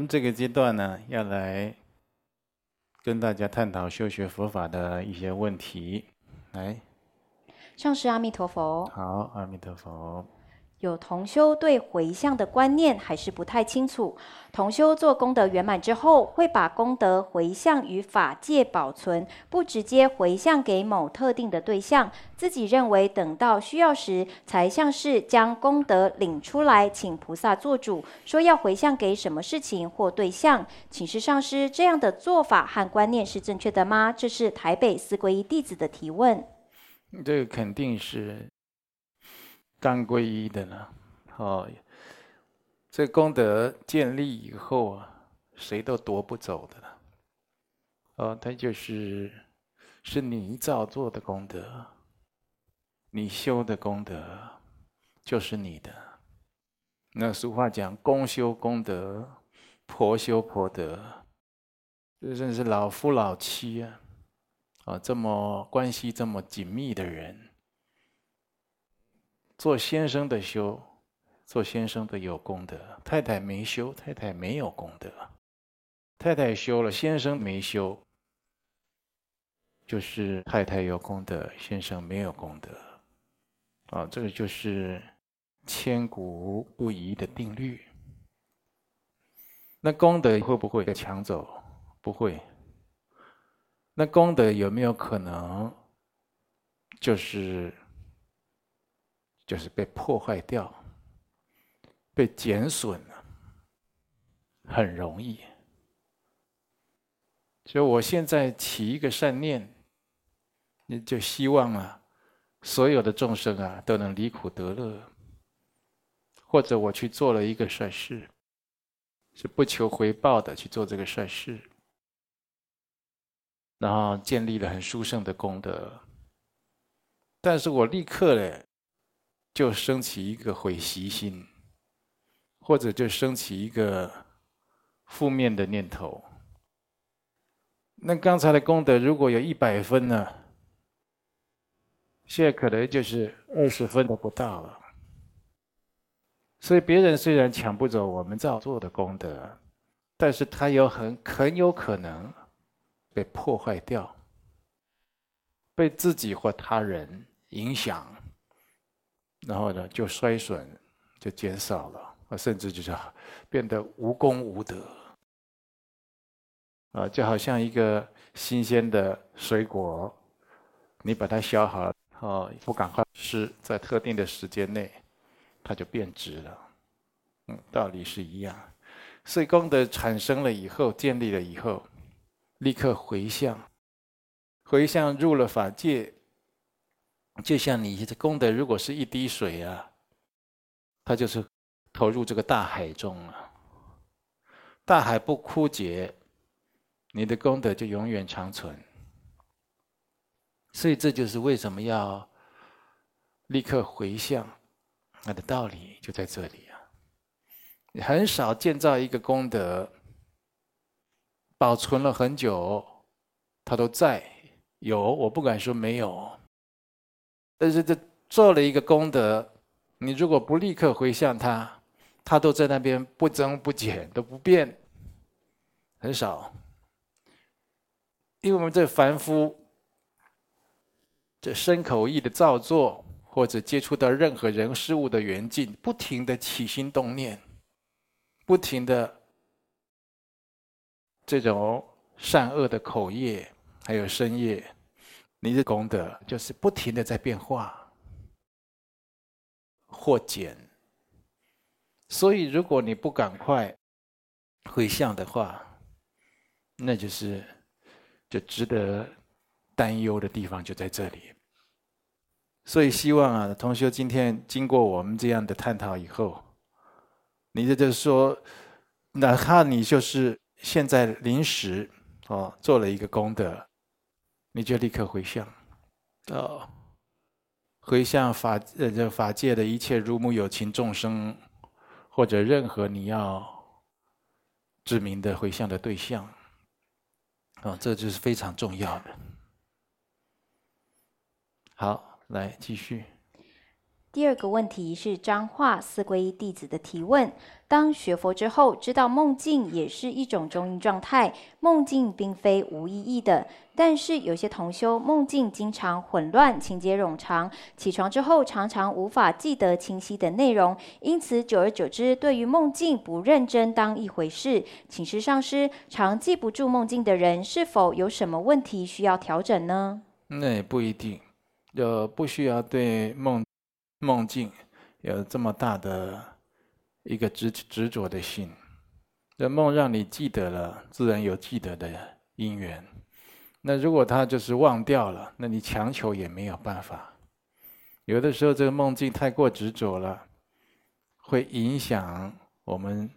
们这个阶段呢，要来跟大家探讨修学佛法的一些问题。来，上师阿弥陀佛。好，阿弥陀佛。有同修对回向的观念还是不太清楚。同修做功德圆满之后，会把功德回向于法界保存，不直接回向给某特定的对象。自己认为等到需要时，才像是将功德领出来，请菩萨做主，说要回向给什么事情或对象。请示上师，这样的做法和观念是正确的吗？这是台北四皈依弟子的提问。这个肯定是。刚皈依的呢，哦，这功德建立以后啊，谁都夺不走的了。哦，它就是是你造作的功德，你修的功德就是你的。那俗话讲，公修功德，婆修婆德，这真是老夫老妻啊，啊，这么关系这么紧密的人。做先生的修，做先生的有功德；太太没修，太太没有功德。太太修了，先生没修，就是太太有功德，先生没有功德。啊，这个就是千古不移的定律。那功德会不会被抢走？不会。那功德有没有可能就是？就是被破坏掉，被减损了，很容易。所以我现在起一个善念，你就希望啊，所有的众生啊都能离苦得乐，或者我去做了一个善事，是不求回报的去做这个善事，然后建立了很殊胜的功德，但是我立刻嘞。就升起一个毁习心，或者就升起一个负面的念头。那刚才的功德如果有一百分呢？现在可能就是二十分都不到了。所以别人虽然抢不走我们造作的功德，但是他有很很有可能被破坏掉，被自己或他人影响。然后呢，就衰损，就减少了，啊，甚至就是变得无功无德，啊，就好像一个新鲜的水果，你把它削好，哦，不赶快吃，在特定的时间内，它就变质了，嗯，道理是一样。所以功德产生了以后，建立了以后，立刻回向，回向入了法界。就像你的功德，如果是一滴水啊，它就是投入这个大海中了。大海不枯竭，你的功德就永远长存。所以这就是为什么要立刻回向，它的道理就在这里啊。很少建造一个功德，保存了很久，它都在。有，我不敢说没有。但是这做了一个功德，你如果不立刻回向他，他都在那边不增不减，都不变，很少。因为我们这凡夫，这身口意的造作，或者接触到任何人事物的缘境，不停的起心动念，不停的这种善恶的口业，还有身业。你的功德就是不停的在变化或减，所以如果你不赶快回向的话，那就是就值得担忧的地方就在这里。所以希望啊，同学今天经过我们这样的探讨以后，你这就是说，哪怕你就是现在临时哦做了一个功德。你就立刻回向，哦，回向法呃这法界的一切如母有情众生，或者任何你要指明的回向的对象，啊、哦，这就是非常重要的。好，来继续。第二个问题是彰化四皈依弟子的提问：当学佛之后，知道梦境也是一种中阴状态，梦境并非无意义的。但是有些同修梦境经常混乱，情节冗长，起床之后常常无法记得清晰的内容，因此久而久之，对于梦境不认真当一回事。请示上师，常记不住梦境的人，是否有什么问题需要调整呢？那也不一定，呃不需要对梦。梦境有这么大的一个执执着的心，这梦让你记得了，自然有记得的因缘。那如果他就是忘掉了，那你强求也没有办法。有的时候这个梦境太过执着了，会影响我们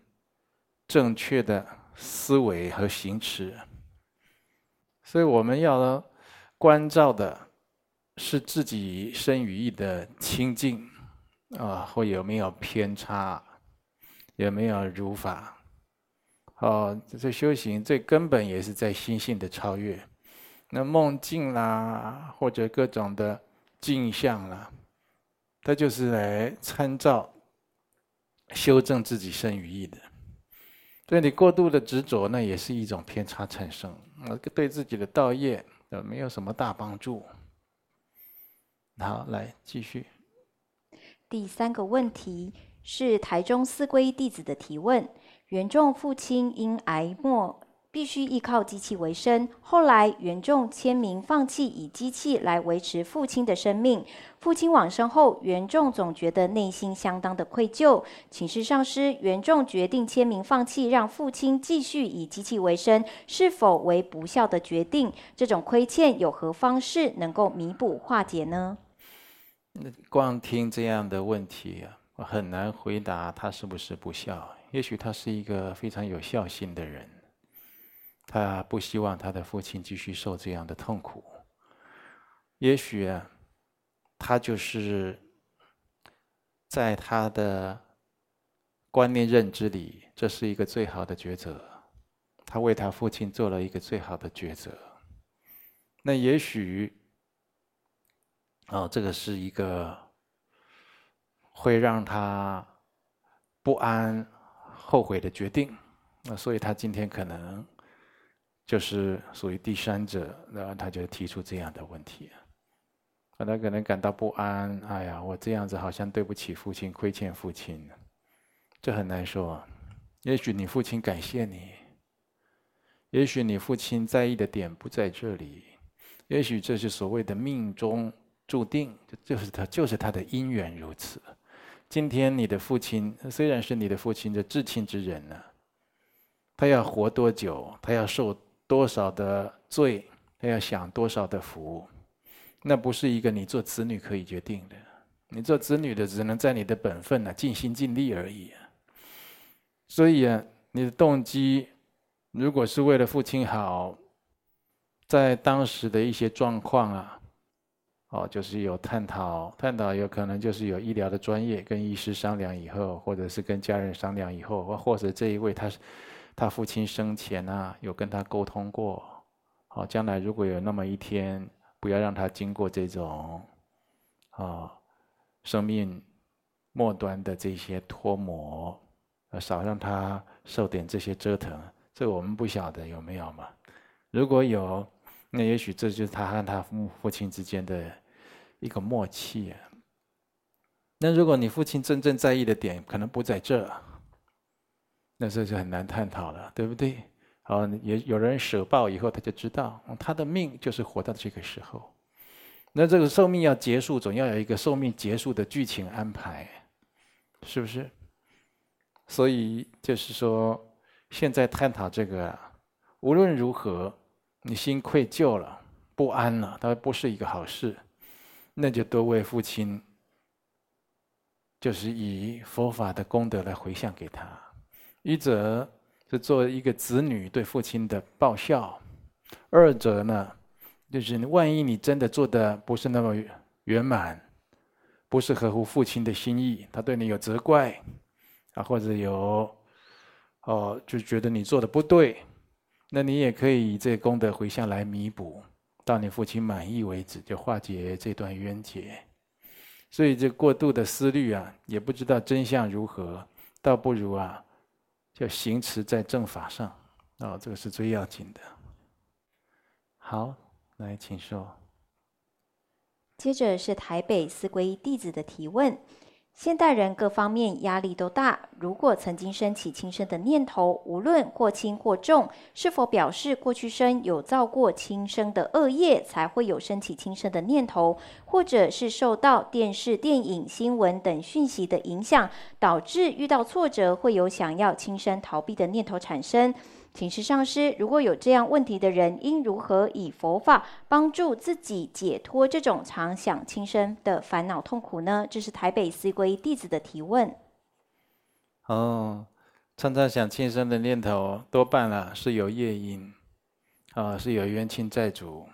正确的思维和行持。所以我们要关照的。是自己身语意的清净啊，或有没有偏差，有没有如法？哦，这修行最根本也是在心性的超越。那梦境啦，或者各种的镜像啦，它就是来参照、修正自己身语意的。所以你过度的执着，那也是一种偏差产生，那对自己的道业呃没有什么大帮助。好，来继续。第三个问题是台中四归弟子的提问：原众父亲因癌末必须依靠机器为生，后来缘众签名放弃以机器来维持父亲的生命。父亲往生后，缘众总觉得内心相当的愧疚。请示上师，缘众决定签名放弃，让父亲继续以机器为生，是否为不孝的决定？这种亏欠有何方式能够弥补化解呢？那光听这样的问题，我很难回答他是不是不孝。也许他是一个非常有孝心的人，他不希望他的父亲继续受这样的痛苦。也许啊，他就是在他的观念认知里，这是一个最好的抉择。他为他父亲做了一个最好的抉择。那也许。哦，这个是一个会让他不安、后悔的决定。那所以他今天可能就是属于第三者，然后他就提出这样的问题。他可能感到不安，哎呀，我这样子好像对不起父亲，亏欠父亲，这很难说。也许你父亲感谢你，也许你父亲在意的点不在这里，也许这是所谓的命中。注定就是他，就是他的因缘如此。今天你的父亲虽然是你的父亲的至亲之人呢，他要活多久，他要受多少的罪，他要享多少的福，那不是一个你做子女可以决定的。你做子女的只能在你的本分呢，尽心尽力而已。所以啊，你的动机如果是为了父亲好，在当时的一些状况啊。哦，就是有探讨，探讨有可能就是有医疗的专业跟医师商量以后，或者是跟家人商量以后，或或者这一位他是，他父亲生前啊有跟他沟通过，好，将来如果有那么一天，不要让他经过这种，啊，生命末端的这些脱模，少让他受点这些折腾，这我们不晓得有没有嘛？如果有，那也许这就是他和他父父亲之间的。一个默契啊。那如果你父亲真正在意的点可能不在这，那这就很难探讨了，对不对？好，也有人舍报以后，他就知道他的命就是活到这个时候。那这个寿命要结束，总要有一个寿命结束的剧情安排，是不是？所以就是说，现在探讨这个，无论如何，你心愧疚了、不安了，它不是一个好事。那就多为父亲，就是以佛法的功德来回向给他；一则是作为一个子女对父亲的报效；二则呢，就是万一你真的做的不是那么圆满，不是合乎父亲的心意，他对你有责怪啊，或者有哦，就觉得你做的不对，那你也可以以这功德回向来弥补。到你父亲满意为止，就化解这段冤结。所以这过度的思虑啊，也不知道真相如何，倒不如啊，就行持在正法上啊，这个是最要紧的。好，来请说。接着是台北四皈弟子的提问。现代人各方面压力都大，如果曾经升起轻生的念头，无论或轻或重，是否表示过去生有造过轻生的恶业，才会有升起轻生的念头，或者是受到电视、电影、新闻等讯息的影响，导致遇到挫折会有想要轻生逃避的念头产生？请示上师，如果有这样问题的人，应如何以佛法帮助自己解脱这种常想轻生的烦恼痛苦呢？这是台北四归弟子的提问。哦，常常想轻生的念头，多半啊是有业因，啊是有冤亲债主，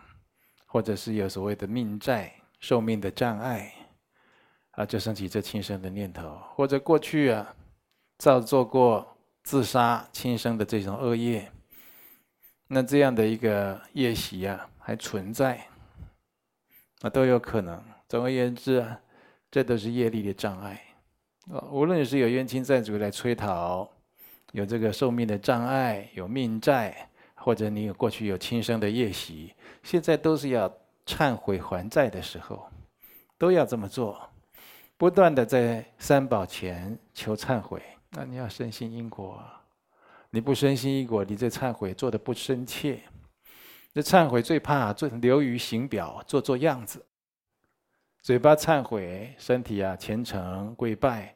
或者是有所谓的命债、寿命的障碍，啊就升起这轻生的念头，或者过去啊造作过。自杀、轻生的这种恶业，那这样的一个业习啊，还存在，啊都有可能。总而言之啊，这都是业力的障碍。啊，无论是有冤亲债主来催讨，有这个寿命的障碍，有命债，或者你有过去有轻生的业习，现在都是要忏悔还债的时候，都要这么做，不断的在三宝前求忏悔。那你要深信因果，你不深信因果，你这忏悔做的不深切。这忏悔最怕做流于形表，做做样子。嘴巴忏悔，身体啊虔诚跪拜，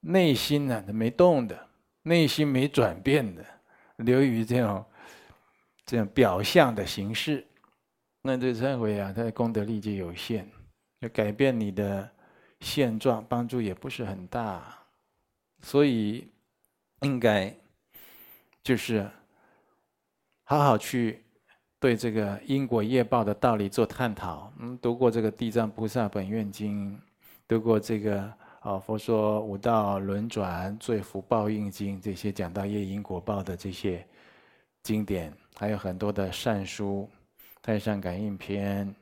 内心呢他没动的，内心没转变的，流于这种这样表象的形式。那这忏悔啊，它的功德力就有限，要改变你的现状，帮助也不是很大。所以，应该就是好好去对这个因果业报的道理做探讨。嗯，读过这个《地藏菩萨本愿经》，读过这个啊《佛说五道轮转罪福报应经》，这些讲到业因果报的这些经典，还有很多的善书，《太上感应篇》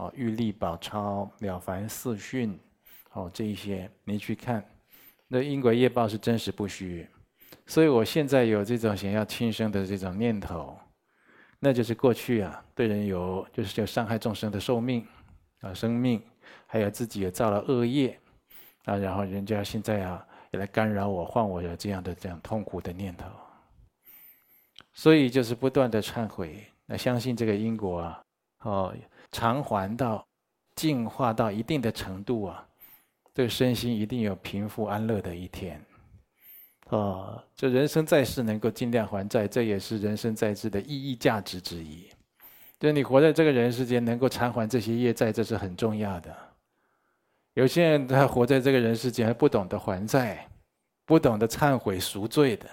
哦，《玉历宝钞》《了凡四训》哦，这一些你去看。那因果业报是真实不虚，所以我现在有这种想要轻生的这种念头，那就是过去啊对人有就是就伤害众生的寿命啊生命，还有自己也造了恶业啊，然后人家现在啊也来干扰我，换我有这样的这样痛苦的念头，所以就是不断的忏悔，那相信这个因果啊，哦偿还到净化到一定的程度啊。这个身心一定有平复安乐的一天，哦，这人生在世能够尽量还债，这也是人生在世的意义价值之一。就你活在这个人世间，能够偿还这些业债，这是很重要的。有些人他活在这个人世间，还不懂得还债，不懂得忏悔赎罪的，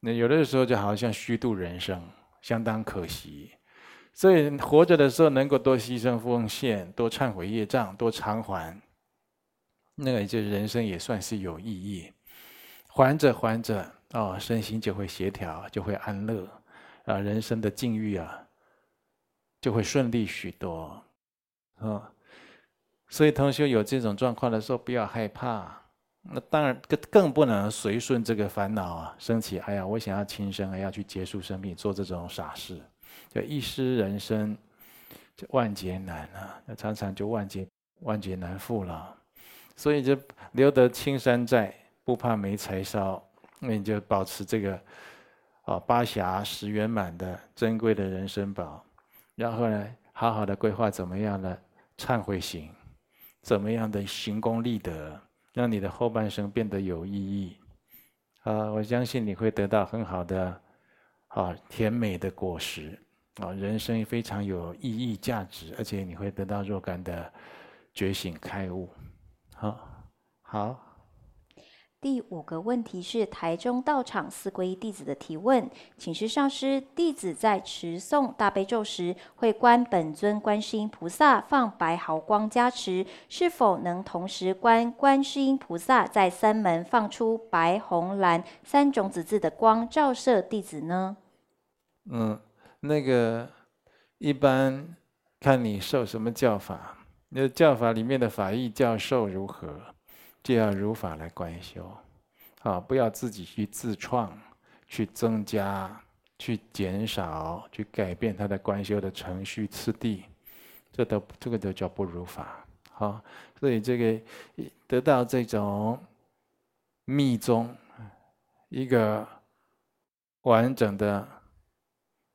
那有的时候就好像虚度人生，相当可惜。所以活着的时候，能够多牺牲奉献，多忏悔业障，多偿还。那个就是人生也算是有意义，还着还着哦，身心就会协调，就会安乐，啊，人生的境遇啊，就会顺利许多，啊，所以同学有这种状况的时候，不要害怕。那当然更更不能随顺这个烦恼啊，升起，哎呀，我想要轻生，还要去结束生命，做这种傻事，就一失人生，就万劫难啊，那常常就万劫万劫难复了。所以就留得青山在，不怕没柴烧。那你就保持这个，啊八暇十圆满的珍贵的人生宝，然后呢，好好的规划怎么样的忏悔行，怎么样的行功立德，让你的后半生变得有意义。啊，我相信你会得到很好的，啊甜美的果实，啊人生非常有意义价值，而且你会得到若干的觉醒开悟。好，好。第五个问题是台中道场四皈依弟子的提问，请示上师：弟子在持诵大悲咒时，会观本尊观世音菩萨放白毫光加持，是否能同时观观世音菩萨在三门放出白、红、蓝三种子字的光，照射弟子呢？嗯，那个一般看你受什么教法。那教法里面的法义教授如何，就要如法来观修，啊，不要自己去自创、去增加、去减少、去改变他的观修的程序次第，这都这个都叫不如法。好，所以这个得到这种密宗一个完整的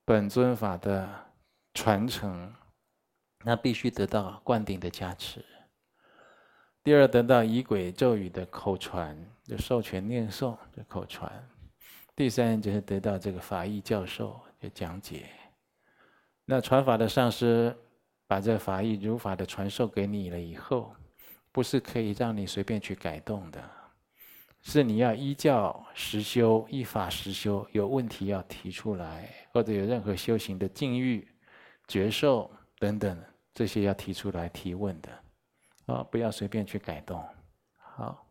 本尊法的传承。那必须得到灌顶的加持。第二，得到仪轨咒语的口传，就授权念诵的口传。第三，就是得到这个法义教授的讲解。那传法的上师把这法义如法的传授给你了以后，不是可以让你随便去改动的，是你要依教实修，依法实修。有问题要提出来，或者有任何修行的境遇、觉受等等。这些要提出来提问的，啊，不要随便去改动，好。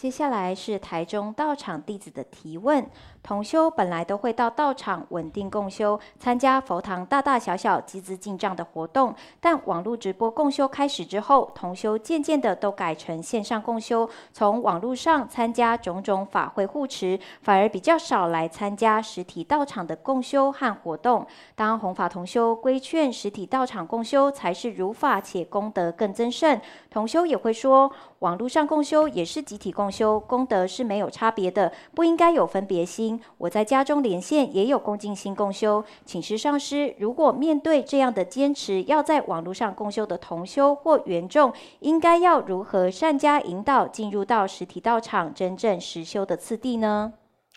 接下来是台中道场弟子的提问。同修本来都会到道场稳定共修，参加佛堂大大小小集资进账的活动，但网络直播共修开始之后，同修渐渐的都改成线上共修，从网络上参加种种法会护持，反而比较少来参加实体道场的共修和活动。当弘法同修规劝实体道场共修才是如法且功德更增盛，同修也会说，网络上共修也是集体共修，功德是没有差别的，不应该有分别心。我在家中连线也有恭敬心共修，请示上师，如果面对这样的坚持，要在网络上共修的同修或缘众，应该要如何善加引导，进入到实体道场真正实修的次第呢？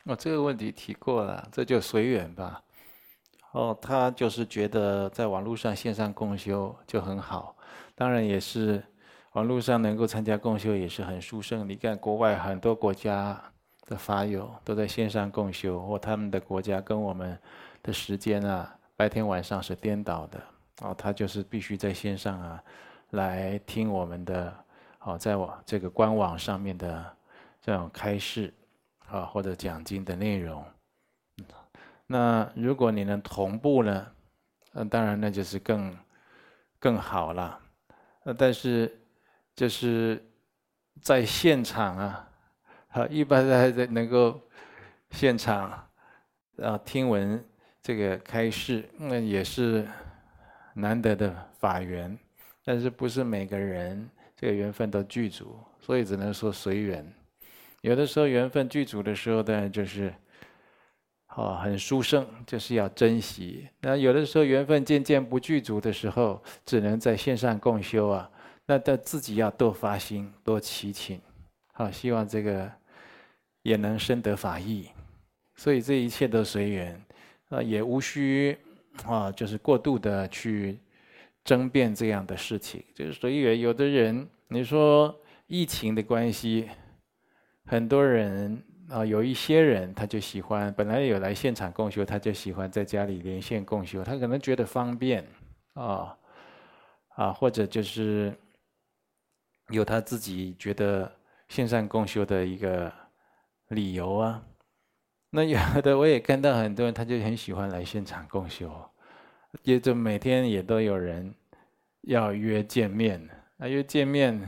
哦，这个问题提过了，这就随缘吧。哦，他就是觉得在网络上线上共修就很好，当然也是网络上能够参加共修也是很殊胜。你看国外很多国家。的法友都在线上共修，或他们的国家跟我们的时间啊，白天晚上是颠倒的哦，他就是必须在线上啊，来听我们的哦，在网这个官网上面的这种开示啊，或者讲经的内容。那如果你能同步呢，那当然那就是更更好了。但是就是在现场啊。好，一般还在能够现场啊听闻这个开示，那也是难得的法缘，但是不是每个人这个缘分都具足，所以只能说随缘。有的时候缘分具足的时候，当然就是哦很殊胜，就是要珍惜。那有的时候缘分渐渐不具足的时候，只能在线上共修啊，那他自己要多发心，多祈请。好，希望这个。也能深得法益，所以这一切都随缘，啊，也无需啊，就是过度的去争辩这样的事情，就是随缘。有的人，你说疫情的关系，很多人啊，有一些人他就喜欢，本来有来现场共修，他就喜欢在家里连线共修，他可能觉得方便啊，啊，或者就是有他自己觉得线上共修的一个。理由啊，那有的我也看到很多人，他就很喜欢来现场共修，也就每天也都有人要约见面。那约见面，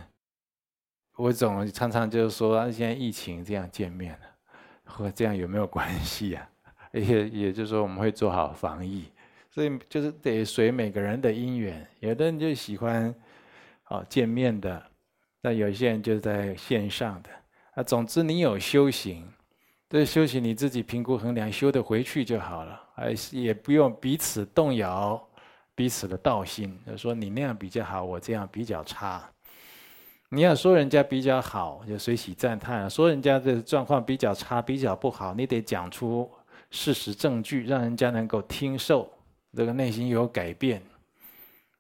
我总常常就是说，现在疫情这样见面，和这样有没有关系啊？也也就是说，我们会做好防疫，所以就是得随每个人的因缘。有的人就喜欢哦见面的，那有些人就是在线上的。啊，总之你有修行，这修行你自己评估衡量，修得回去就好了，还是也不用彼此动摇彼此的道心。就说你那样比较好，我这样比较差。你要说人家比较好，就随喜赞叹；说人家的状况比较差、比较不好，你得讲出事实证据，让人家能够听受，这个内心有改变，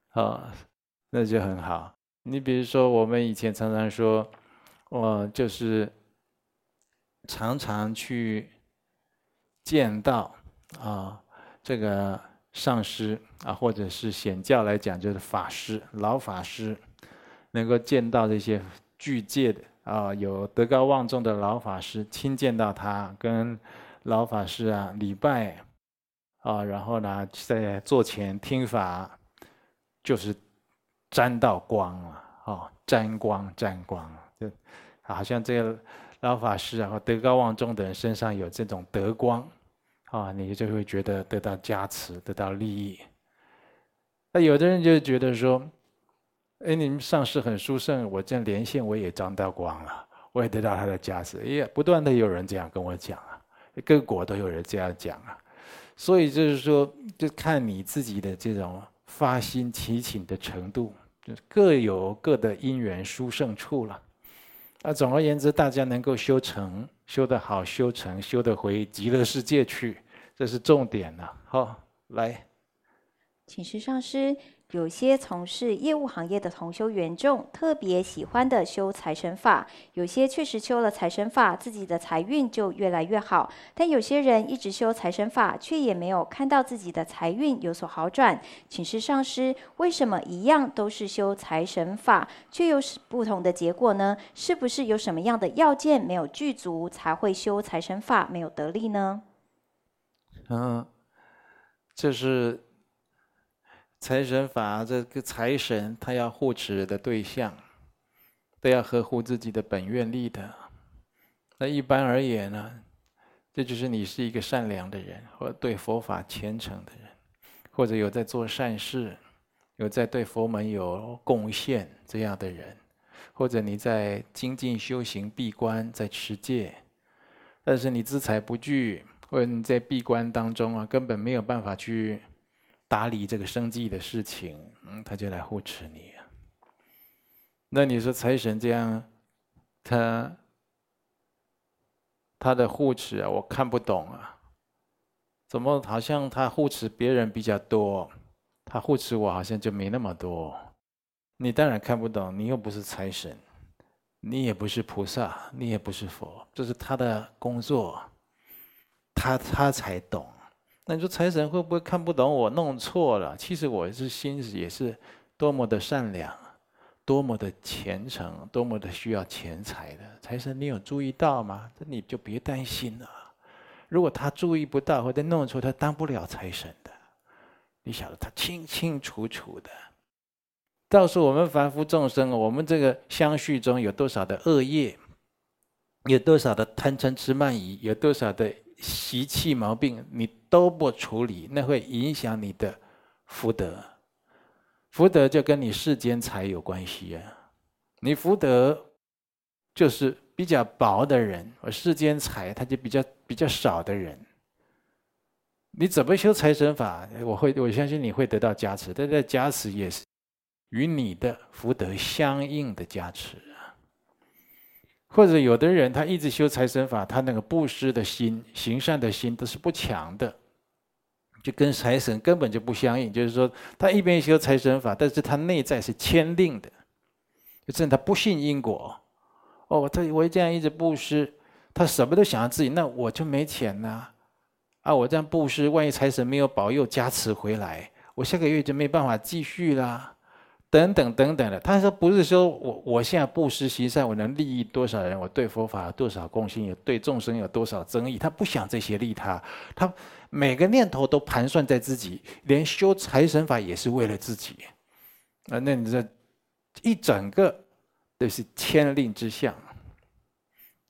啊，那就很好。你比如说，我们以前常常说。我就是常常去见到啊，这个上师啊，或者是显教来讲，就是法师、老法师，能够见到这些具戒的啊，有德高望重的老法师，亲见到他，跟老法师啊礼拜啊，然后呢在座前听法，就是沾到光了，哦，沾光沾光，就好像这个老法师啊，德高望重的人身上有这种德光，啊，你就会觉得得到加持，得到利益。那有的人就觉得说，哎，你们上师很殊胜，我这样连线我也沾到光了，我也得到他的加持。哎，不断的有人这样跟我讲啊，各国都有人这样讲啊。所以就是说，就看你自己的这种发心祈请的程度，各有各的因缘殊胜处了。那总而言之，大家能够修成，修得好，修成，修得回极乐世界去，这是重点了。好，来，请示上师。有些从事业务行业的同修缘众特别喜欢的修财神法，有些确实修了财神法，自己的财运就越来越好。但有些人一直修财神法，却也没有看到自己的财运有所好转。请示上师，为什么一样都是修财神法，却有不同的结果呢？是不是有什么样的要件没有具足，才会修财神法没有得力呢？嗯，这是。财神法，这个财神他要护持的对象，都要合乎自己的本愿力的。那一般而言呢，这就是你是一个善良的人，或对佛法虔诚的人，或者有在做善事，有在对佛门有贡献这样的人，或者你在精进修行闭关在持戒，但是你资财不具，或者你在闭关当中啊，根本没有办法去。打理这个生计的事情，嗯，他就来护持你。那你说财神这样，他他的护持啊，我看不懂啊。怎么好像他护持别人比较多，他护持我好像就没那么多？你当然看不懂，你又不是财神，你也不是菩萨，你也不是佛，这是他的工作，他他才懂。那你说财神会不会看不懂我弄错了？其实我是心也是多么的善良，多么的虔诚，多么的需要钱财的财神，你有注意到吗？这你就别担心了。如果他注意不到或者弄错，他当不了财神的。你晓得他清清楚楚的。告诉我们凡夫众生，我们这个相续中有多少的恶业，有多少的贪嗔痴慢疑，有多少的。习气毛病你都不处理，那会影响你的福德。福德就跟你世间财有关系啊。你福德就是比较薄的人，而世间财他就比较比较少的人。你怎么修财神法？我会我相信你会得到加持，但这加持也是与你的福德相应的加持。或者有的人他一直修财神法，他那个布施的心、行善的心都是不强的，就跟财神根本就不相应。就是说，他一边修财神法，但是他内在是谦吝的，就是他不信因果。哦，他我这样一直布施，他什么都想要自己，那我就没钱呐。啊，我这样布施，万一财神没有保佑加持回来，我下个月就没办法继续啦。等等等等的，他说不是说我我现在布施行善，我能利益多少人？我对佛法有多少贡献？有对众生有多少增益？他不想这些利他，他每个念头都盘算在自己，连修财神法也是为了自己。啊，那你这一整个都是天令之相。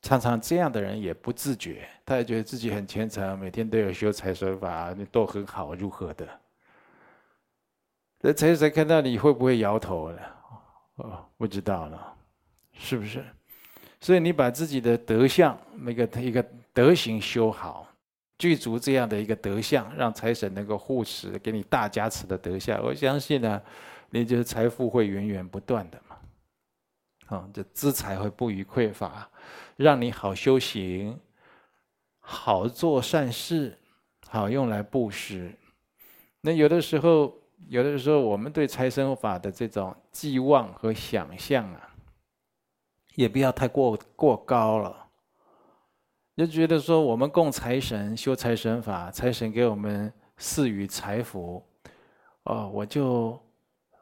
常常这样的人也不自觉，他也觉得自己很虔诚，每天都有修财神法，你都很好，如何的？那财神看到你会不会摇头了？哦，不知道了，是不是？所以你把自己的德相，那个一个德行修好，具足这样的一个德相，让财神能够护持，给你大加持的德相，我相信呢，你就是财富会源源不断的嘛。啊，这资财会不予匮乏，让你好修行，好做善事，好用来布施。那有的时候。有的时候，我们对财神法的这种寄望和想象啊，也不要太过过高了。就觉得说，我们供财神、修财神法，财神给我们赐予财福，哦，我就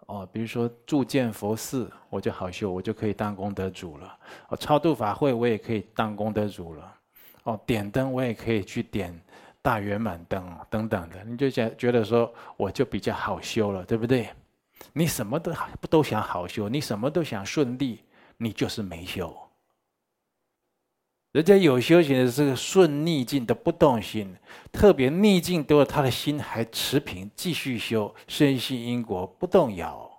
哦，比如说住建佛寺，我就好修，我就可以当功德主了。哦，超度法会，我也可以当功德主了。哦，点灯，我也可以去点。大圆满等等等的，你就觉觉得说我就比较好修了，对不对？你什么都不都想好修，你什么都想顺利，你就是没修。人家有修行的是顺逆境的不动心，特别逆境多了，他的心还持平，继续修，深信因果不动摇。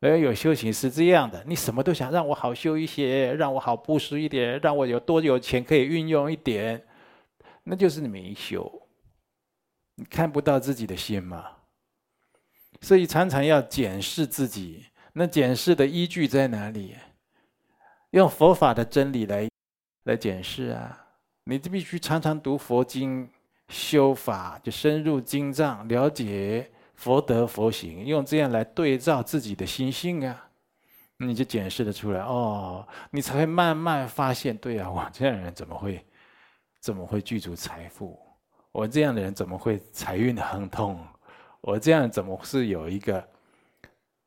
而有修行是这样的，你什么都想让我好修一些，让我好布施一点，让我有多有钱可以运用一点，那就是你没修，你看不到自己的心嘛。所以常常要检视自己，那检视的依据在哪里？用佛法的真理来。来检视啊！你必须常常读佛经、修法，就深入经藏，了解佛德佛行，用这样来对照自己的心性啊，你就检视的出来哦，你才会慢慢发现，对啊，我这样人怎么会怎么会具足财富？我这样的人怎么会财运亨通？我这样怎么是有一个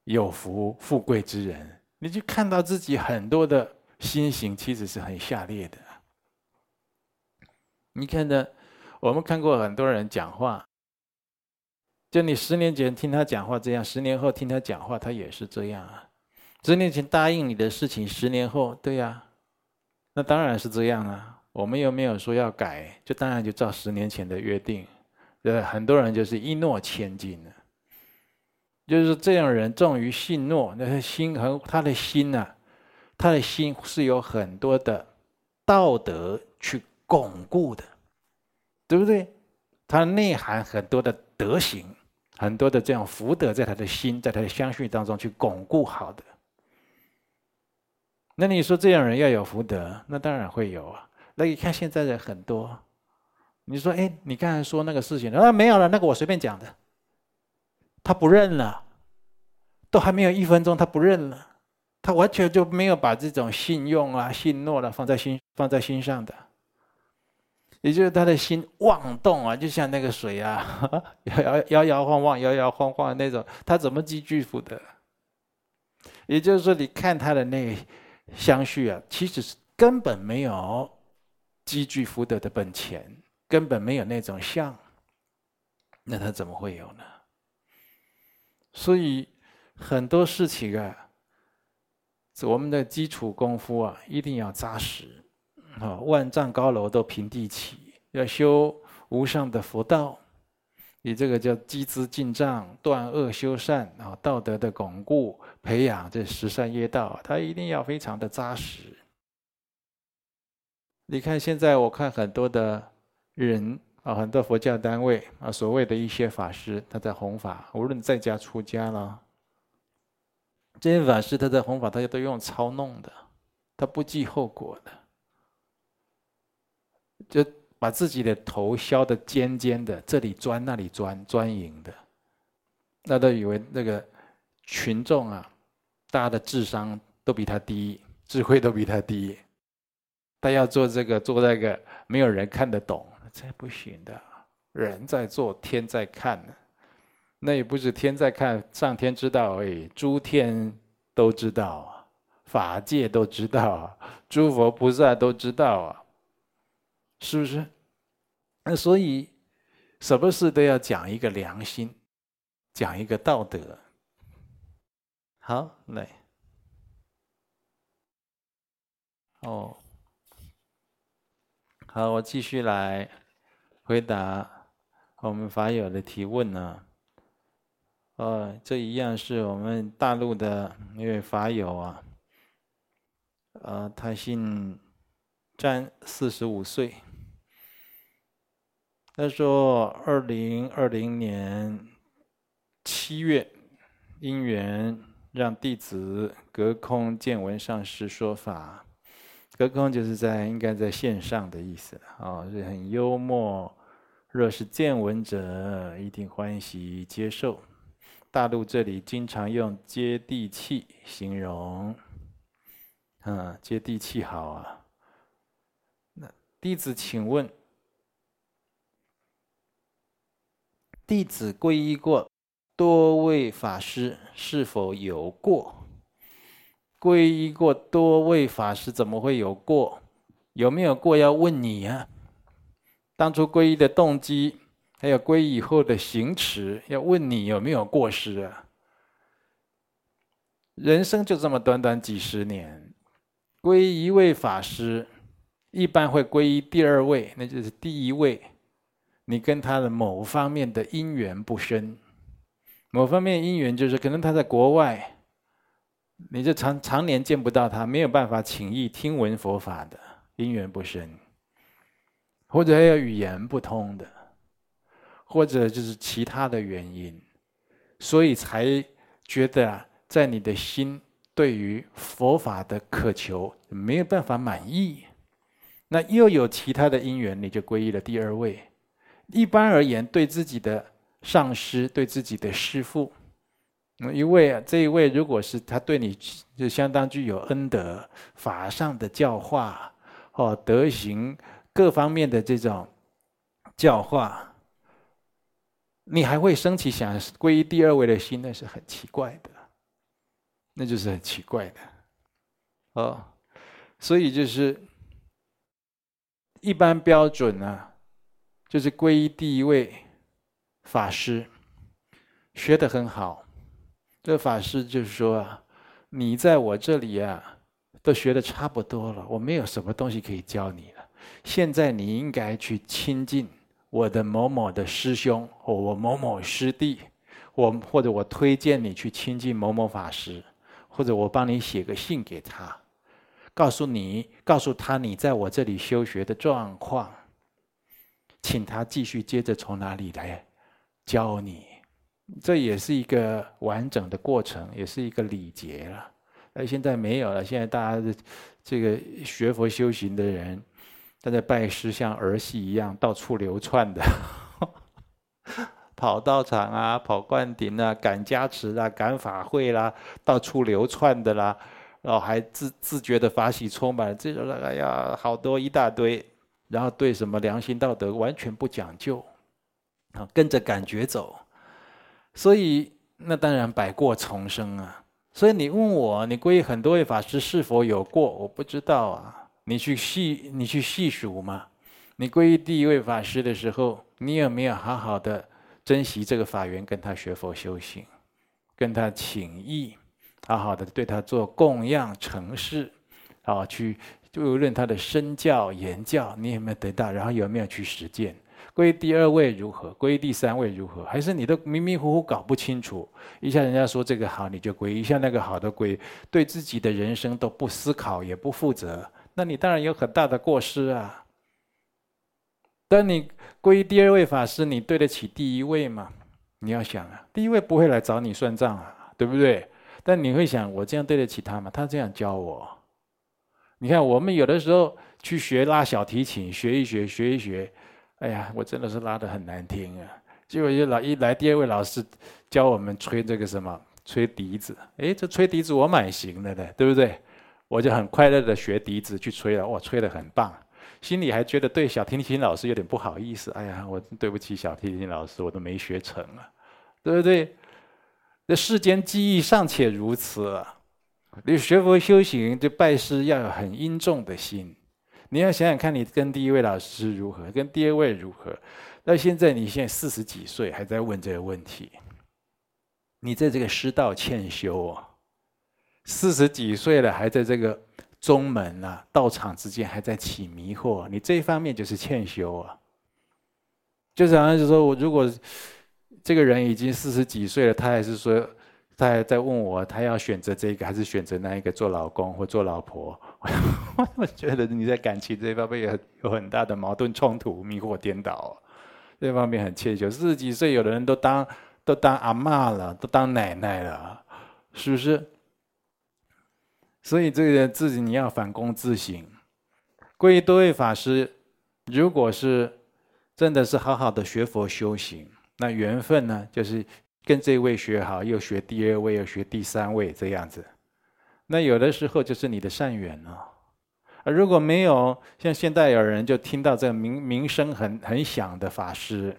有福富贵之人？你就看到自己很多的。心行其实是很下劣的。你看呢？我们看过很多人讲话，就你十年前听他讲话这样，十年后听他讲话，他也是这样啊。十年前答应你的事情，十年后，对呀，那当然是这样啊。我们又没有说要改，就当然就照十年前的约定。对，很多人就是一诺千金的，就是这样人重于信诺，那他心和他的心呐、啊。他的心是有很多的道德去巩固的，对不对？他内涵很多的德行，很多的这样福德在他的心，在他的相续当中去巩固好的。那你说这样人要有福德，那当然会有啊。那你看现在的很多，你说哎，你刚才说那个事情啊，没有了，那个我随便讲的，他不认了，都还没有一分钟，他不认了。他完全就没有把这种信用啊、信诺了放在心放在心上的，也就是他的心妄动啊，就像那个水啊，摇摇摇摇晃晃、摇摇晃晃那种，他怎么积聚福德？也就是说，你看他的那个相续啊，其实是根本没有积聚福德的本钱，根本没有那种相，那他怎么会有呢？所以很多事情啊。我们的基础功夫啊，一定要扎实啊！万丈高楼都平地起，要修无上的佛道，你这个叫积资净障、断恶修善啊，道德的巩固、培养这十善业道，它一定要非常的扎实。你看现在，我看很多的人啊，很多佛教单位啊，所谓的一些法师，他在弘法，无论在家出家了。这些法师他在弘法，大家都用操弄的，他不计后果的，就把自己的头削的尖尖的，这里钻那里钻，钻营的，那都以为那个群众啊，大家的智商都比他低，智慧都比他低，他要做这个做那个，没有人看得懂，这不行的，人在做，天在看呢。那也不是天在看，上天知道而已，诸天都知道啊，法界都知道啊，诸佛菩萨都知道啊，是不是？那所以，什么事都要讲一个良心，讲一个道德。好，来，哦，好，我继续来回答我们法友的提问呢。呃，这一样是我们大陆的一位法友啊，呃，他姓詹，四十五岁。他说，二零二零年七月，因缘让弟子隔空见闻上师说法，隔空就是在应该在线上的意思啊，是很幽默。若是见闻者，一定欢喜接受。大陆这里经常用接地气形容，嗯，接地气好啊。那弟子请问，弟子皈依过多位法师，是否有过？皈依过多位法师，怎么会有过？有没有过？要问你啊。当初皈依的动机。还有皈依以后的行持，要问你有没有过失啊？人生就这么短短几十年，皈依一位法师，一般会皈依第二位，那就是第一位，你跟他的某方面的因缘不深，某方面因缘就是可能他在国外，你就常常年见不到他，没有办法请益听闻佛法的因缘不深，或者还有语言不通的，或者就是其他的原因，所以才觉得啊。在你的心对于佛法的渴求没有办法满意，那又有其他的因缘，你就皈依了第二位。一般而言，对自己的上师、对自己的师父，那一位啊，这一位如果是他对你就相当具有恩德、法上的教化哦，德行各方面的这种教化，你还会升起想皈依第二位的心，那是很奇怪的。那就是很奇怪的，哦，所以就是一般标准呢，就是皈依第一位法师，学得很好。这法师就是说啊，你在我这里啊，都学的差不多了，我没有什么东西可以教你了。现在你应该去亲近我的某某的师兄，或我某某师弟，我或者我推荐你去亲近某某法师。或者我帮你写个信给他，告诉你，告诉他你在我这里修学的状况，请他继续接着从哪里来教你，这也是一个完整的过程，也是一个礼节了。而现在没有了，现在大家的这个学佛修行的人，他在拜师像儿戏一样到处流窜的。跑道场啊，跑灌顶啊，赶加持啊，赶法会啦，到处流窜的啦，然后还自自觉的法喜充满，这种哎呀，好多一大堆，然后对什么良心道德完全不讲究，啊，跟着感觉走，所以那当然百过重生啊。所以你问我，你皈依很多位法师是否有过？我不知道啊，你去细你去细数嘛。你皈依第一位法师的时候，你有没有好好的？珍惜这个法缘，跟他学佛修行，跟他请益，好好的对他做供养承事，啊，去就无论他的身教言教，你有没有得到？然后有没有去实践？归第二位如何？归第三位如何？还是你都迷迷糊糊搞不清楚？一下人家说这个好，你就归；一下那个好的归，对自己的人生都不思考，也不负责，那你当然有很大的过失啊。但你归第二位法师，你对得起第一位吗？你要想啊，第一位不会来找你算账啊，对不对？但你会想，我这样对得起他吗？他这样教我，你看我们有的时候去学拉小提琴，学一学，学一学，哎呀，我真的是拉得很难听啊。结果一来一来，第二位老师教我们吹这个什么，吹笛子，哎，这吹笛子我蛮行的的，对不对？我就很快乐的学笛子去吹了，哇，吹得很棒。心里还觉得对小提琴老师有点不好意思，哎呀，我对不起小提琴老师，我都没学成啊，对不对？这世间技艺尚且如此，你学佛修行，就拜师要有很殷重的心。你要想想看，你跟第一位老师如何，跟第二位如何？那现在你现在四十几岁，还在问这个问题，你在这个师道欠修啊，四十几岁了，还在这个。宗门啊，道场之间还在起迷惑，你这一方面就是欠修啊。就是好像是说，我如果这个人已经四十几岁了，他还是说，他还在问我，他要选择这个还是选择那一个做老公或做老婆？我觉得你在感情这方面有有很大的矛盾冲突，迷惑颠倒，这方面很欠缺。四十几岁，有的人都当都当阿妈了，都当奶奶了，是不是？所以这个自己你要反躬自省。皈依多位法师，如果是真的是好好的学佛修行，那缘分呢，就是跟这位学好，又学第二位，又学第三位这样子。那有的时候就是你的善缘哦。而如果没有，像现在有人就听到这个名名声很很响的法师。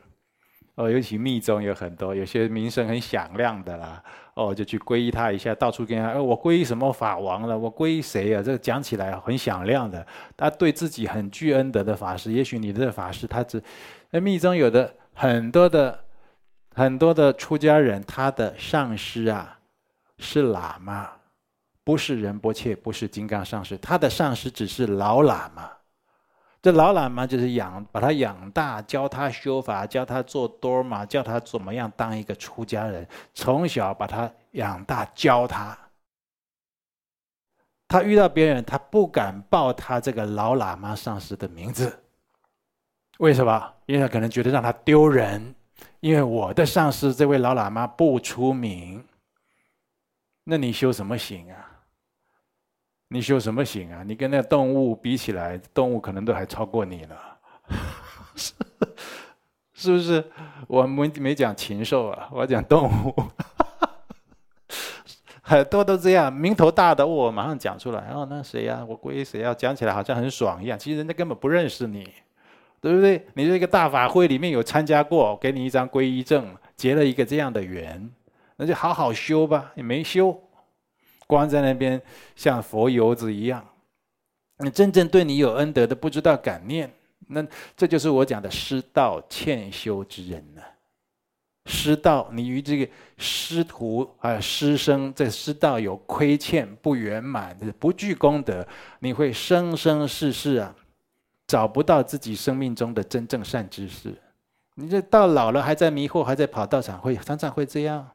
哦，尤其密宗有很多，有些名声很响亮的啦，哦，就去皈依他一下，到处跟他，哦，我皈依什么法王了，我皈依谁啊？这个讲起来很响亮的，他对自己很具恩德的法师，也许你的法师他只，那密宗有的很多的很多的出家人，他的上师啊是喇嘛，不是仁波切，不是金刚上师，他的上师只是老喇嘛。这老喇嘛就是养，把他养大，教他修法，教他做多玛，教他怎么样当一个出家人，从小把他养大，教他。他遇到别人，他不敢报他这个老喇嘛上师的名字，为什么？因为他可能觉得让他丢人，因为我的上师这位老喇嘛不出名。那你修什么行啊？你修什么行啊？你跟那动物比起来，动物可能都还超过你了，是不是？我没没讲禽兽啊，我讲动物。很多都这样，名头大的我马上讲出来。哦，那谁呀？我皈依谁呀？讲起来好像很爽一样，其实人家根本不认识你，对不对？你这个大法会里面有参加过，给你一张皈依证，结了一个这样的缘，那就好好修吧。你没修，光在那边像佛游子一样。你真正对你有恩德的，不知道感念，那这就是我讲的失道欠修之人呢。师道，你与这个师徒啊、师生在师道有亏欠、不圆满、不具功德，你会生生世世啊找不到自己生命中的真正善知识。你这到老了还在迷惑，还在跑道场，会常常会这样。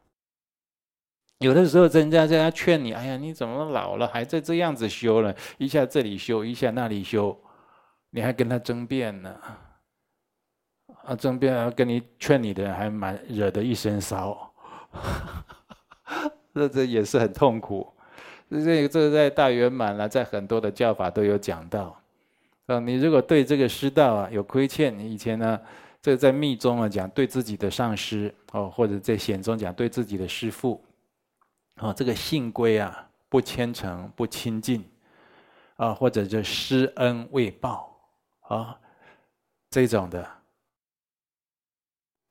有的时候人家在那劝你：“哎呀，你怎么老了还在这样子修了？一下这里修，一下那里修，你还跟他争辩呢？”啊，争辩啊，跟你劝你的人还蛮惹得一身骚，这这也是很痛苦。这个这在大圆满了，在很多的教法都有讲到。啊，你如果对这个师道啊有亏欠，你以前呢，这在密宗啊讲对自己的上师哦，或者在显宗讲对自己的师父，啊，这个信归啊不虔诚不亲近，啊，或者就施恩未报啊这种的。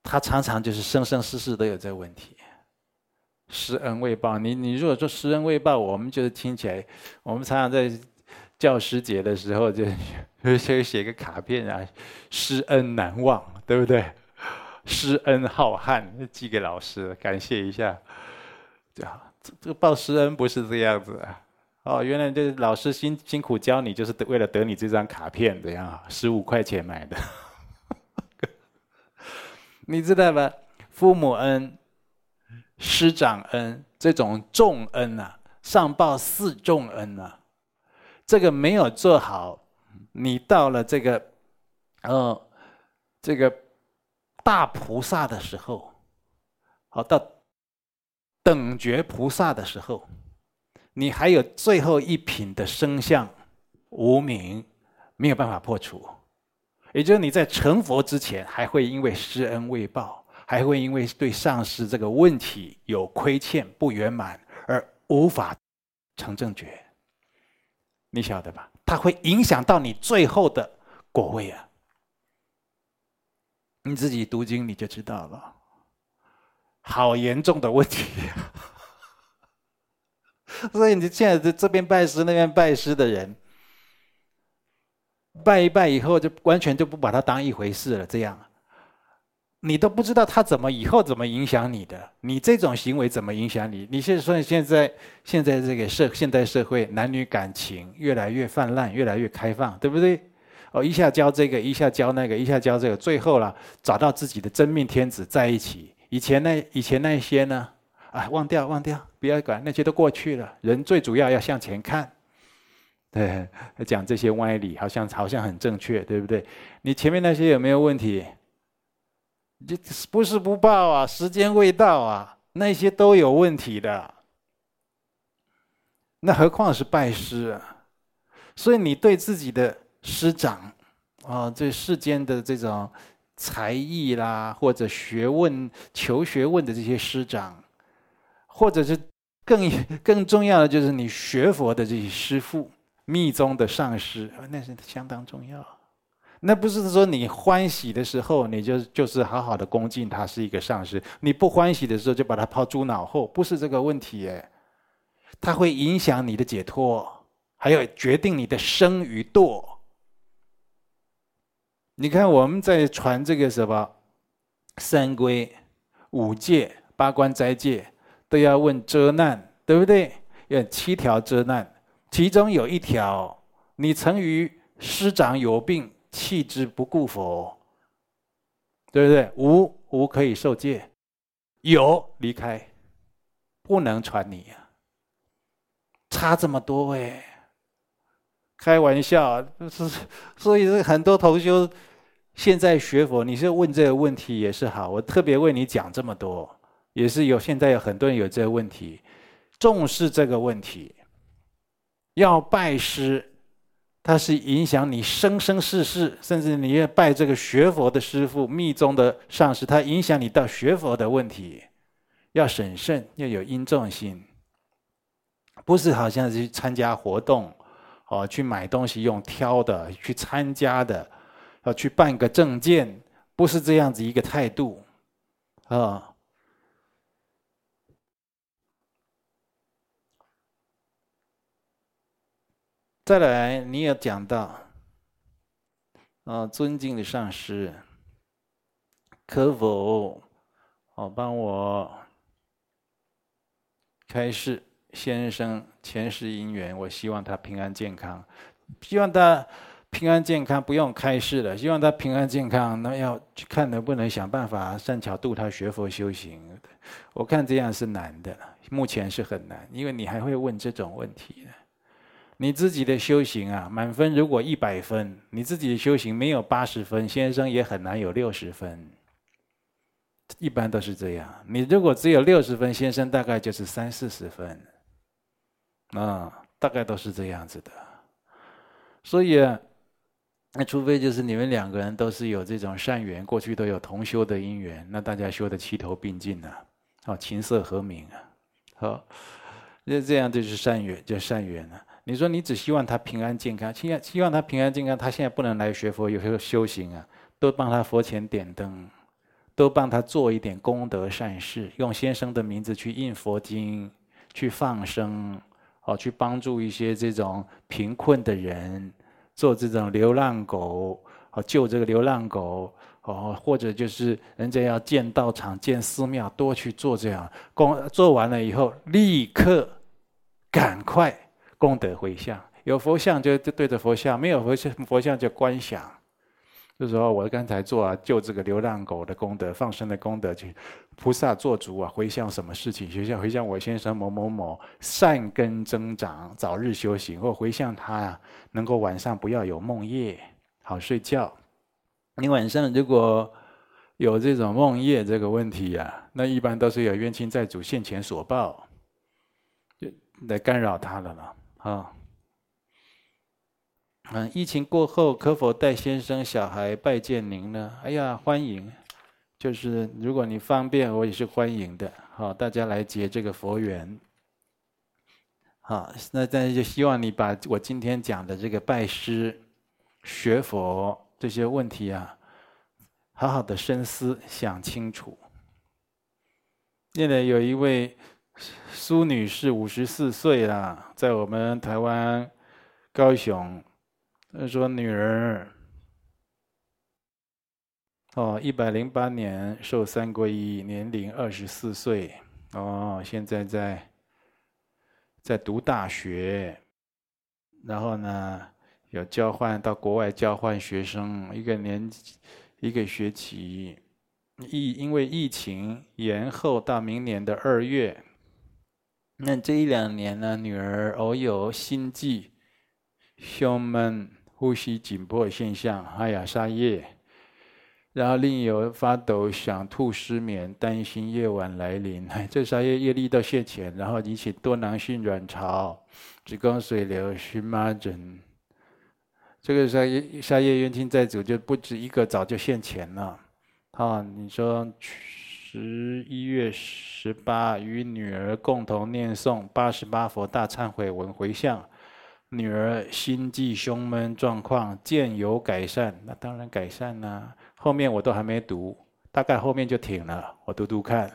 他常常就是生生世世都有这个问题，施恩未报。你你如果说施恩未报，我们就是听起来，我们常常在教师节的时候就就写个卡片啊，施恩难忘，对不对？施恩浩瀚，寄给老师，感谢一下。这 这个报师恩不是这样子啊。哦，原来这老师辛辛苦教你，就是为了得你这张卡片，这样啊，十五块钱买的。你知道吧？父母恩、师长恩这种重恩啊，上报四重恩啊，这个没有做好，你到了这个，呃，这个大菩萨的时候，好到等觉菩萨的时候，你还有最后一品的生相无明，没有办法破除。也就是你在成佛之前，还会因为施恩未报，还会因为对上师这个问题有亏欠不圆满而无法成正觉。你晓得吧？它会影响到你最后的果位啊！你自己读经你就知道了，好严重的问题。所以你现在在这边拜师那边拜师的人。拜一拜以后，就完全就不把他当一回事了。这样，你都不知道他怎么以后怎么影响你的。你这种行为怎么影响你？你现在说现在现在这个社现代社会男女感情越来越泛滥，越来越开放，对不对？哦，一下教这个，一下教那个，一下教这个，最后了找到自己的真命天子在一起。以前那以前那些呢？啊，忘掉忘掉，不要管那些都过去了。人最主要要向前看。对，讲这些歪理，好像好像很正确，对不对？你前面那些有没有问题？这不是不报啊，时间未到啊，那些都有问题的。那何况是拜师啊？所以你对自己的师长啊，这世间的这种才艺啦，或者学问、求学问的这些师长，或者是更 更重要的，就是你学佛的这些师父。密宗的上师，那是相当重要。那不是说你欢喜的时候，你就就是好好的恭敬他是一个上师；你不欢喜的时候，就把他抛诸脑后，不是这个问题耶。它会影响你的解脱，还有决定你的生与堕。你看我们在传这个什么三皈、五戒、八关斋戒，都要问遮难，对不对？有七条遮难，其中有一条，你曾于师长有病，弃之不顾否？对不对？无无可以受戒，有离开，不能传你呀、啊。差这么多哎，开玩笑，是所以是很多同修现在学佛，你是问这个问题也是好，我特别为你讲这么多，也是有现在有很多人有这个问题，重视这个问题，要拜师。它是影响你生生世世，甚至你要拜这个学佛的师父、密宗的上师，它影响你到学佛的问题，要审慎，要有因重心，不是好像是参加活动，哦，去买东西用挑的，去参加的，要去办个证件，不是这样子一个态度，啊。再来，你也讲到，啊，尊敬的上师，可否哦帮我开示先生前世姻缘？我希望他平安健康，希望他平安健康，不用开示了。希望他平安健康，那要去看能不能想办法善巧度他学佛修行。我看这样是难的，目前是很难，因为你还会问这种问题。你自己的修行啊，满分如果一百分，你自己的修行没有八十分，先生也很难有六十分。一般都是这样。你如果只有六十分，先生大概就是三四十分，啊，大概都是这样子的。所以啊，那除非就是你们两个人都是有这种善缘，过去都有同修的因缘，那大家修的齐头并进啊，好，琴瑟和鸣啊，好，那这样就是善缘，就善缘了。你说你只希望他平安健康，希望希望他平安健康，他现在不能来学佛，有时候修行啊，都帮他佛前点灯，都帮他做一点功德善事，用先生的名字去印佛经，去放生，哦，去帮助一些这种贫困的人，做这种流浪狗，哦，救这个流浪狗，哦，或者就是人家要建道场、建寺庙，多去做这样功，做完了以后立刻赶快。功德回向，有佛像就就对着佛像，没有佛像佛像就观想。就是说我刚才做啊，救这个流浪狗的功德，放生的功德，去菩萨做主啊，回向什么事情？回向回向我先生某某某善根增长，早日修行，或回向他啊，能够晚上不要有梦夜，好睡觉。你晚上如果有这种梦夜这个问题啊，那一般都是有冤亲债主现前所报，就来干扰他了。啊，嗯，疫情过后可否带先生小孩拜见您呢？哎呀，欢迎，就是如果你方便，我也是欢迎的。好，大家来结这个佛缘。好，那但是就希望你把我今天讲的这个拜师、学佛这些问题啊，好好的深思想清楚。现在有一位。苏女士五十四岁了，在我们台湾高雄。她说女儿。哦，一百零八年受三皈依，年龄二十四岁。哦，现在在在读大学，然后呢有交换到国外交换学生，一个年一个学期，疫因为疫情延后到明年的二月。那这一两年呢，女儿偶有心悸、胸闷、呼吸紧迫现象，哎呀，沙叶，然后另有发抖、想吐、失眠，担心夜晚来临。哎，这沙叶业力到现前，然后引起多囊性卵巢、子宫水流、荨麻疹。这个沙叶沙叶冤亲债主就不止一个，早就现前了。啊，你说。十一月十八，与女儿共同念诵八十八佛大忏悔文回向，女儿心悸胸闷状况渐有改善，那当然改善啦、啊。后面我都还没读，大概后面就停了。我读读看。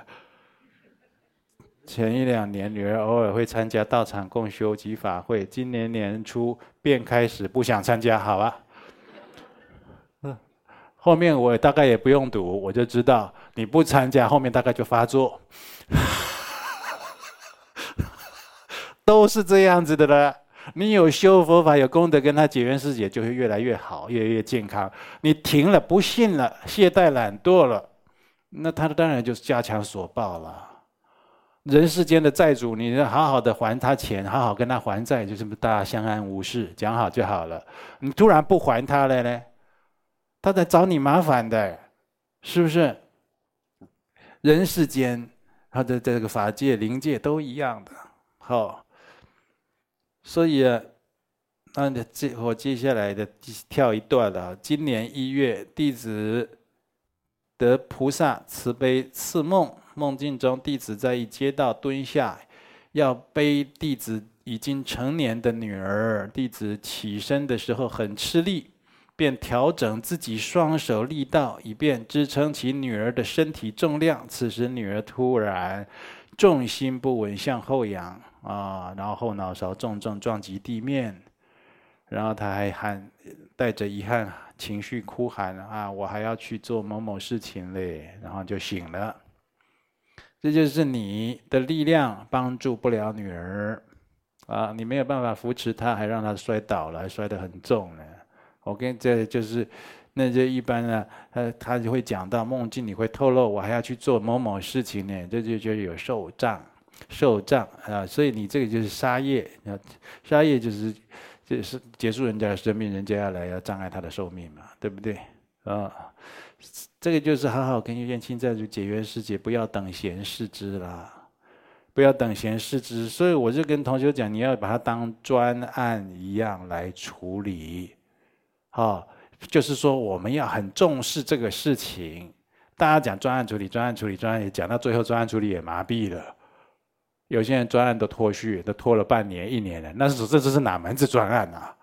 前一两年，女儿偶尔会参加道场共修及法会，今年年初便开始不想参加，好吧？后面我大概也不用读，我就知道你不参加，后面大概就发作，都 都是这样子的了。你有修佛法，有功德，跟他结缘世界就会越来越好，越来越健康。你停了，不信了，懈怠懒惰了，那他当然就是加强所报了。人世间的债主，你要好好的还他钱，好好跟他还债，就这么大家相安无事，讲好就好了。你突然不还他了呢，他在找你麻烦的，是不是？人世间，他的这个法界、灵界都一样的，好。所以啊，那这我接下来的跳一段了。今年一月，弟子得菩萨慈悲赐梦，梦境中弟子在一街道蹲下，要背弟子已经成年的女儿。弟子起身的时候很吃力，便调整自己双手力道，以便支撑起女儿的身体重量。此时女儿突然重心不稳，向后仰。啊，然后后脑勺重重撞击地面，然后他还喊，带着遗憾情绪哭喊啊，我还要去做某某事情嘞，然后就醒了。这就是你的力量帮助不了女儿啊，你没有办法扶持她，还让她摔倒了，还摔得很重呢。我跟这就是，那就一般呢，他他就会讲到梦境，你会透露我还要去做某某事情呢，这就就有受障。受障啊，所以你这个就是杀业啊，杀业就是就是结束人家的生命，人家要来要障碍他的寿命嘛，对不对啊？这个就是好好跟冤亲债主结缘世界，不要等闲视之啦，不要等闲视之。所以我就跟同学讲，你要把它当专案一样来处理，好，就是说我们要很重视这个事情。大家讲专案处理，专案处理，专案也讲到最后，专案处理也麻痹了。有些人专案都拖续，都拖了半年、一年了，那是这这是哪门子专案啊？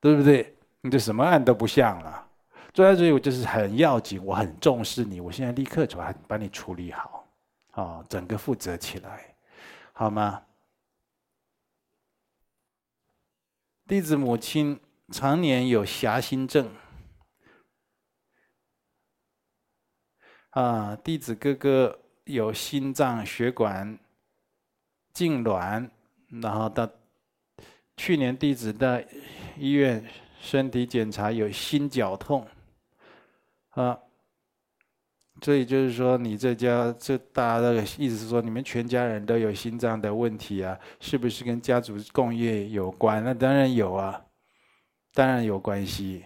对不对？你这什么案都不像了。专案所以我就是很要紧，我很重视你，我现在立刻就把把你处理好，啊，整个负责起来，好吗？弟子母亲常年有狭心症，啊，弟子哥哥有心脏血管。痉挛，然后到去年弟子到医院身体检查有心绞痛，啊，所以就是说你这家这大家的意思是说你们全家人都有心脏的问题啊，是不是跟家族共业有关？那当然有啊，当然有关系。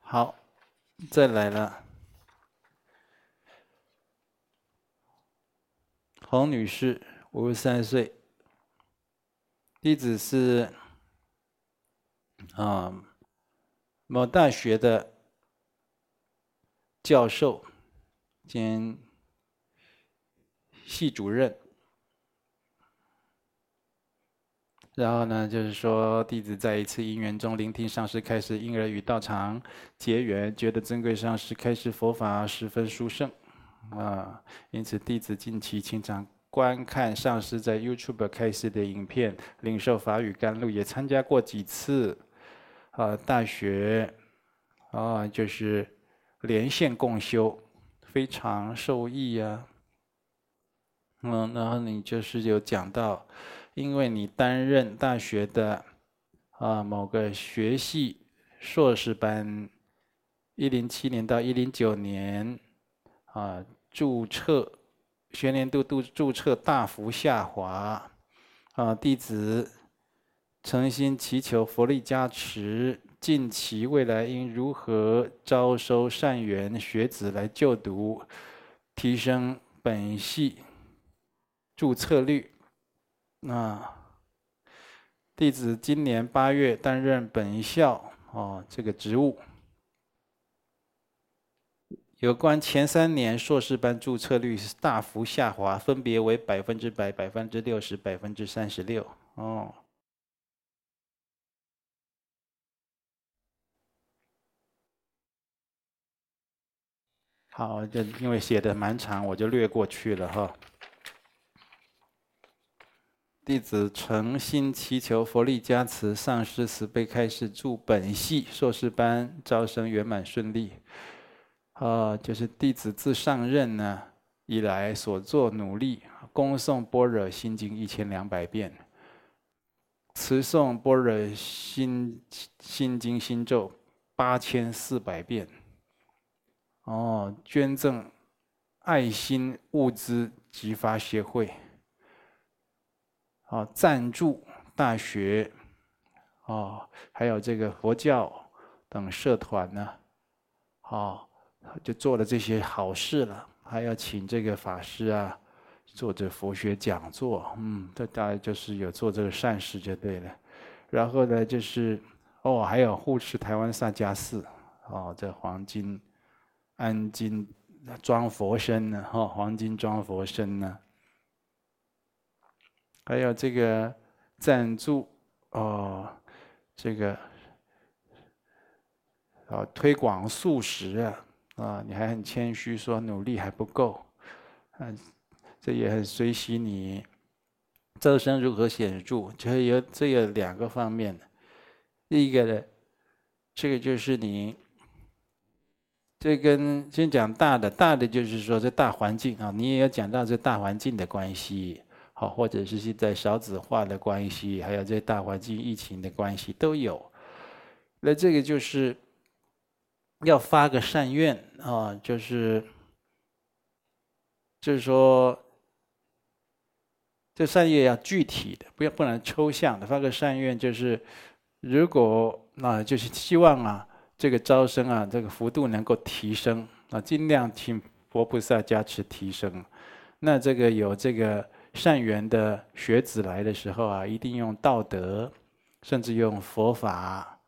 好，再来了。洪女士，五十三岁，弟子是啊某大学的教授兼系主任。然后呢，就是说弟子在一次因缘中聆听上师开示，因而与道场结缘，觉得尊贵上师开示佛法十分殊胜。啊，因此弟子近期经常观看上师在 YouTube 开示的影片，领受法语甘露，也参加过几次啊大学啊，就是连线共修，非常受益呀。嗯，然后你就是有讲到，因为你担任大学的啊某个学系硕士班，一零七年到一零九年啊。注册学年度度注册大幅下滑，啊，弟子诚心祈求佛力加持，近期未来应如何招收善缘学子来就读，提升本系注册率？啊，弟子今年八月担任本校啊这个职务。有关前三年硕士班注册率是大幅下滑，分别为百分之百、百分之六十、百分之三十六。哦，好，这因为写的蛮长，我就略过去了哈。弟子诚心祈求佛力加持，上师慈悲开示，祝本系硕士班招生圆满顺利。啊，就是弟子自上任呢以来所做努力，恭诵般若心经一千两百遍，持诵般若心心经心咒八千四百遍。哦，捐赠爱心物资集发协会。哦，赞助大学。哦，还有这个佛教等社团呢，哦，就做了这些好事了。还要请这个法师啊，做这佛学讲座，嗯，这大概就是有做这个善事就对了。然后呢，就是哦，还有护持台湾萨迦寺，哦，这黄金安金装佛身呢，哈、哦，黄金装佛身呢，还有这个赞助哦。这个啊，推广素食啊，啊，你还很谦虚说努力还不够，嗯，这也很随喜你。招生如何显著？就有这有两个方面。第一个呢，这个就是你，这跟先讲大的，大的就是说这大环境啊，你也要讲到这大环境的关系。好，或者是现在少子化的关系，还有这大环境疫情的关系都有。那这个就是要发个善愿啊，就是就是说，这善愿要具体的，不要不能抽象的。发个善愿就是，如果啊，就是希望啊，这个招生啊，这个幅度能够提升啊，尽量请佛菩萨加持提升。那这个有这个。善缘的学子来的时候啊，一定用道德，甚至用佛法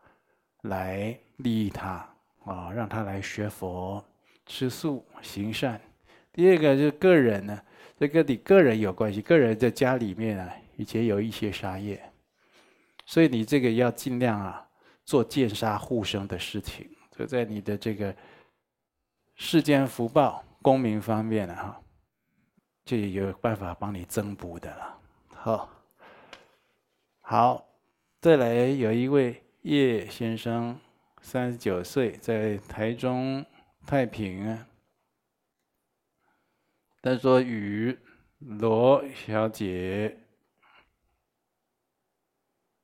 来利益他啊，让他来学佛、吃素、行善。第二个就是个人呢，这跟你个人有关系。个人在家里面啊，以前有一些杀业，所以你这个要尽量啊，做见杀护生的事情。就在你的这个世间福报、功名方面啊。就有办法帮你增补的了。好，好，再来有一位叶先生，三十九岁，在台中太平啊。他说与罗小姐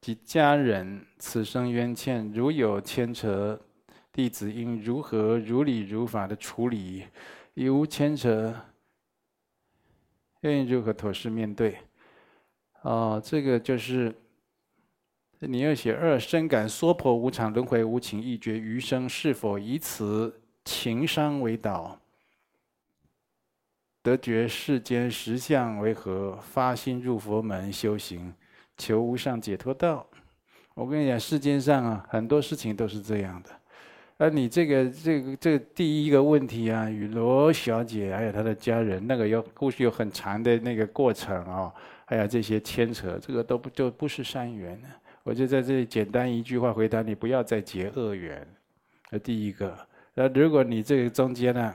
及家人此生冤欠，如有牵扯，弟子应如何如理如法的处理？已无牵扯。愿意如何妥善面对？哦，这个就是你要写二，深感娑婆无常，轮回无情，一觉余生是否以此情伤为导？得觉世间实相为何？发心入佛门修行，求无上解脱道。我跟你讲，世间上啊，很多事情都是这样的。而你这个这个这个第一个问题啊，与罗小姐还有她的家人，那个有故事有很长的那个过程、哦，还有这些牵扯，这个都不就不是善缘呢。我就在这里简单一句话回答你：不要再结恶缘。那第一个，那如果你这个中间呢，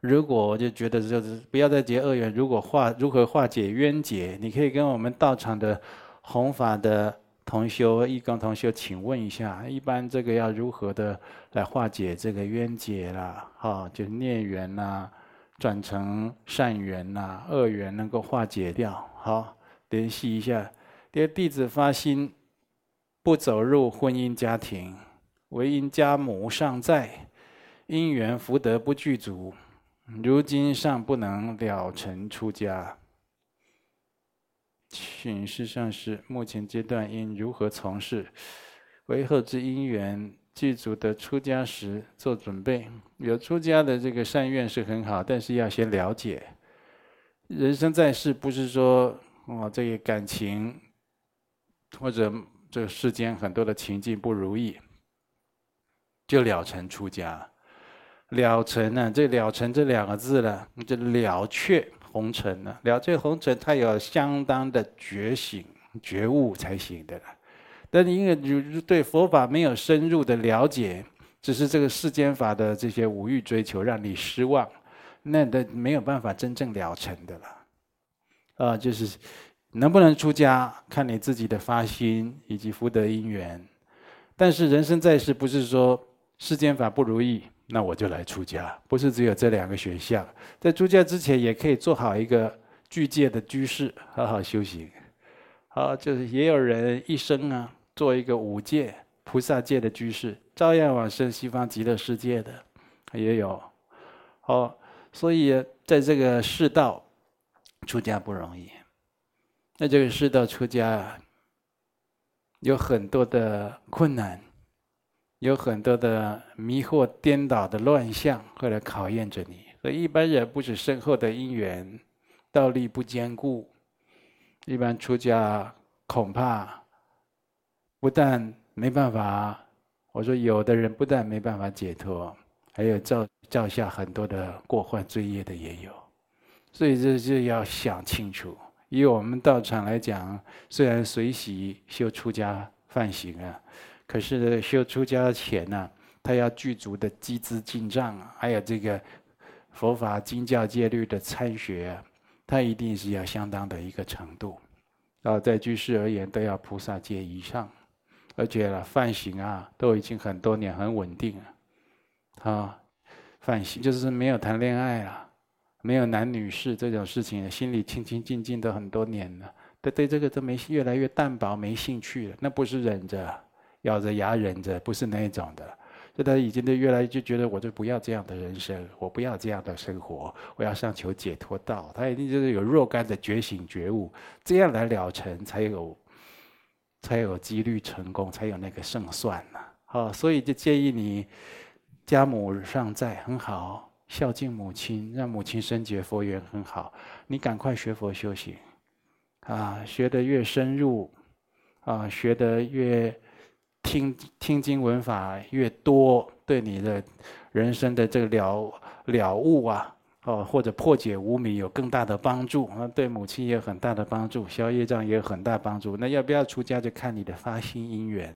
如果我就觉得就是不要再结恶缘，如果化如何化解冤结，你可以跟我们道场的弘法的。同修、义工同修，请问一下，一般这个要如何的来化解这个冤结啦？哈，就孽缘呐，转成善缘呐，恶缘能够化解掉。好，联系一下。第二，弟子发心不走入婚姻家庭，唯因家母尚在，因缘福德不具足，如今尚不能了尘出家。请示上师，目前阶段应如何从事？为后之因缘具足的出家时做准备。有出家的这个善愿是很好，但是要先了解，人生在世不是说哦，这个感情或者这世间很多的情境不如意，就了尘出家。了尘呢，这了尘这两个字呢，就了却。红尘呢？了却红尘，它有相当的觉醒、觉悟才行的。但因为你对佛法没有深入的了解，只是这个世间法的这些五欲追求让你失望，那都没有办法真正了尘的了。啊，就是能不能出家，看你自己的发心以及福德因缘。但是人生在世，不是说世间法不如意。那我就来出家，不是只有这两个选项。在出家之前，也可以做好一个具戒的居士好好修行。好，就是也有人一生啊，做一个五戒、菩萨戒的居士，照样往生西方极乐世界的，也有。好，所以在这个世道出家不容易。那这个世道出家有很多的困难，有很多的迷惑、颠倒的乱象会来考验着你。所以一般人不是深厚的因缘，道力不坚固。一般出家恐怕不但没办法，我说有的人不但没办法解脱，还有造造下很多的过患罪业的也有，所以这就要想清楚。以我们道场来讲，虽然随喜修出家梵行啊，可是修出家前呢，他要具足的积资净障啊，还有这个佛法经教戒律的参学啊。他一定是要相当的一个程度，啊，在居士而言都要菩萨戒以上，而且了梵行啊都已经很多年很稳定了，啊，梵行就是没有谈恋爱了，没有男女事这种事情，心里清清净净的很多年了，对对这个都没越来越淡薄没兴趣了，那不是忍着咬着牙忍着，不是那一种的。这他已经都越来越就觉得，我就不要这样的人生，我不要这样的生活，我要上求解脱道。他一定就是有若干的觉醒觉悟，这样来了成，才有才有几率成功，才有那个胜算呢。好，所以就建议你，家母尚在，很好，孝敬母亲，让母亲深结佛缘很好。你赶快学佛修行，啊，学得越深入，啊，学得越。听听经闻法越多，对你的人生的这个了了悟啊，哦，或者破解无明有更大的帮助啊，对母亲也有很大的帮助，消业障也有很大帮助。那要不要出家，就看你的发心因缘。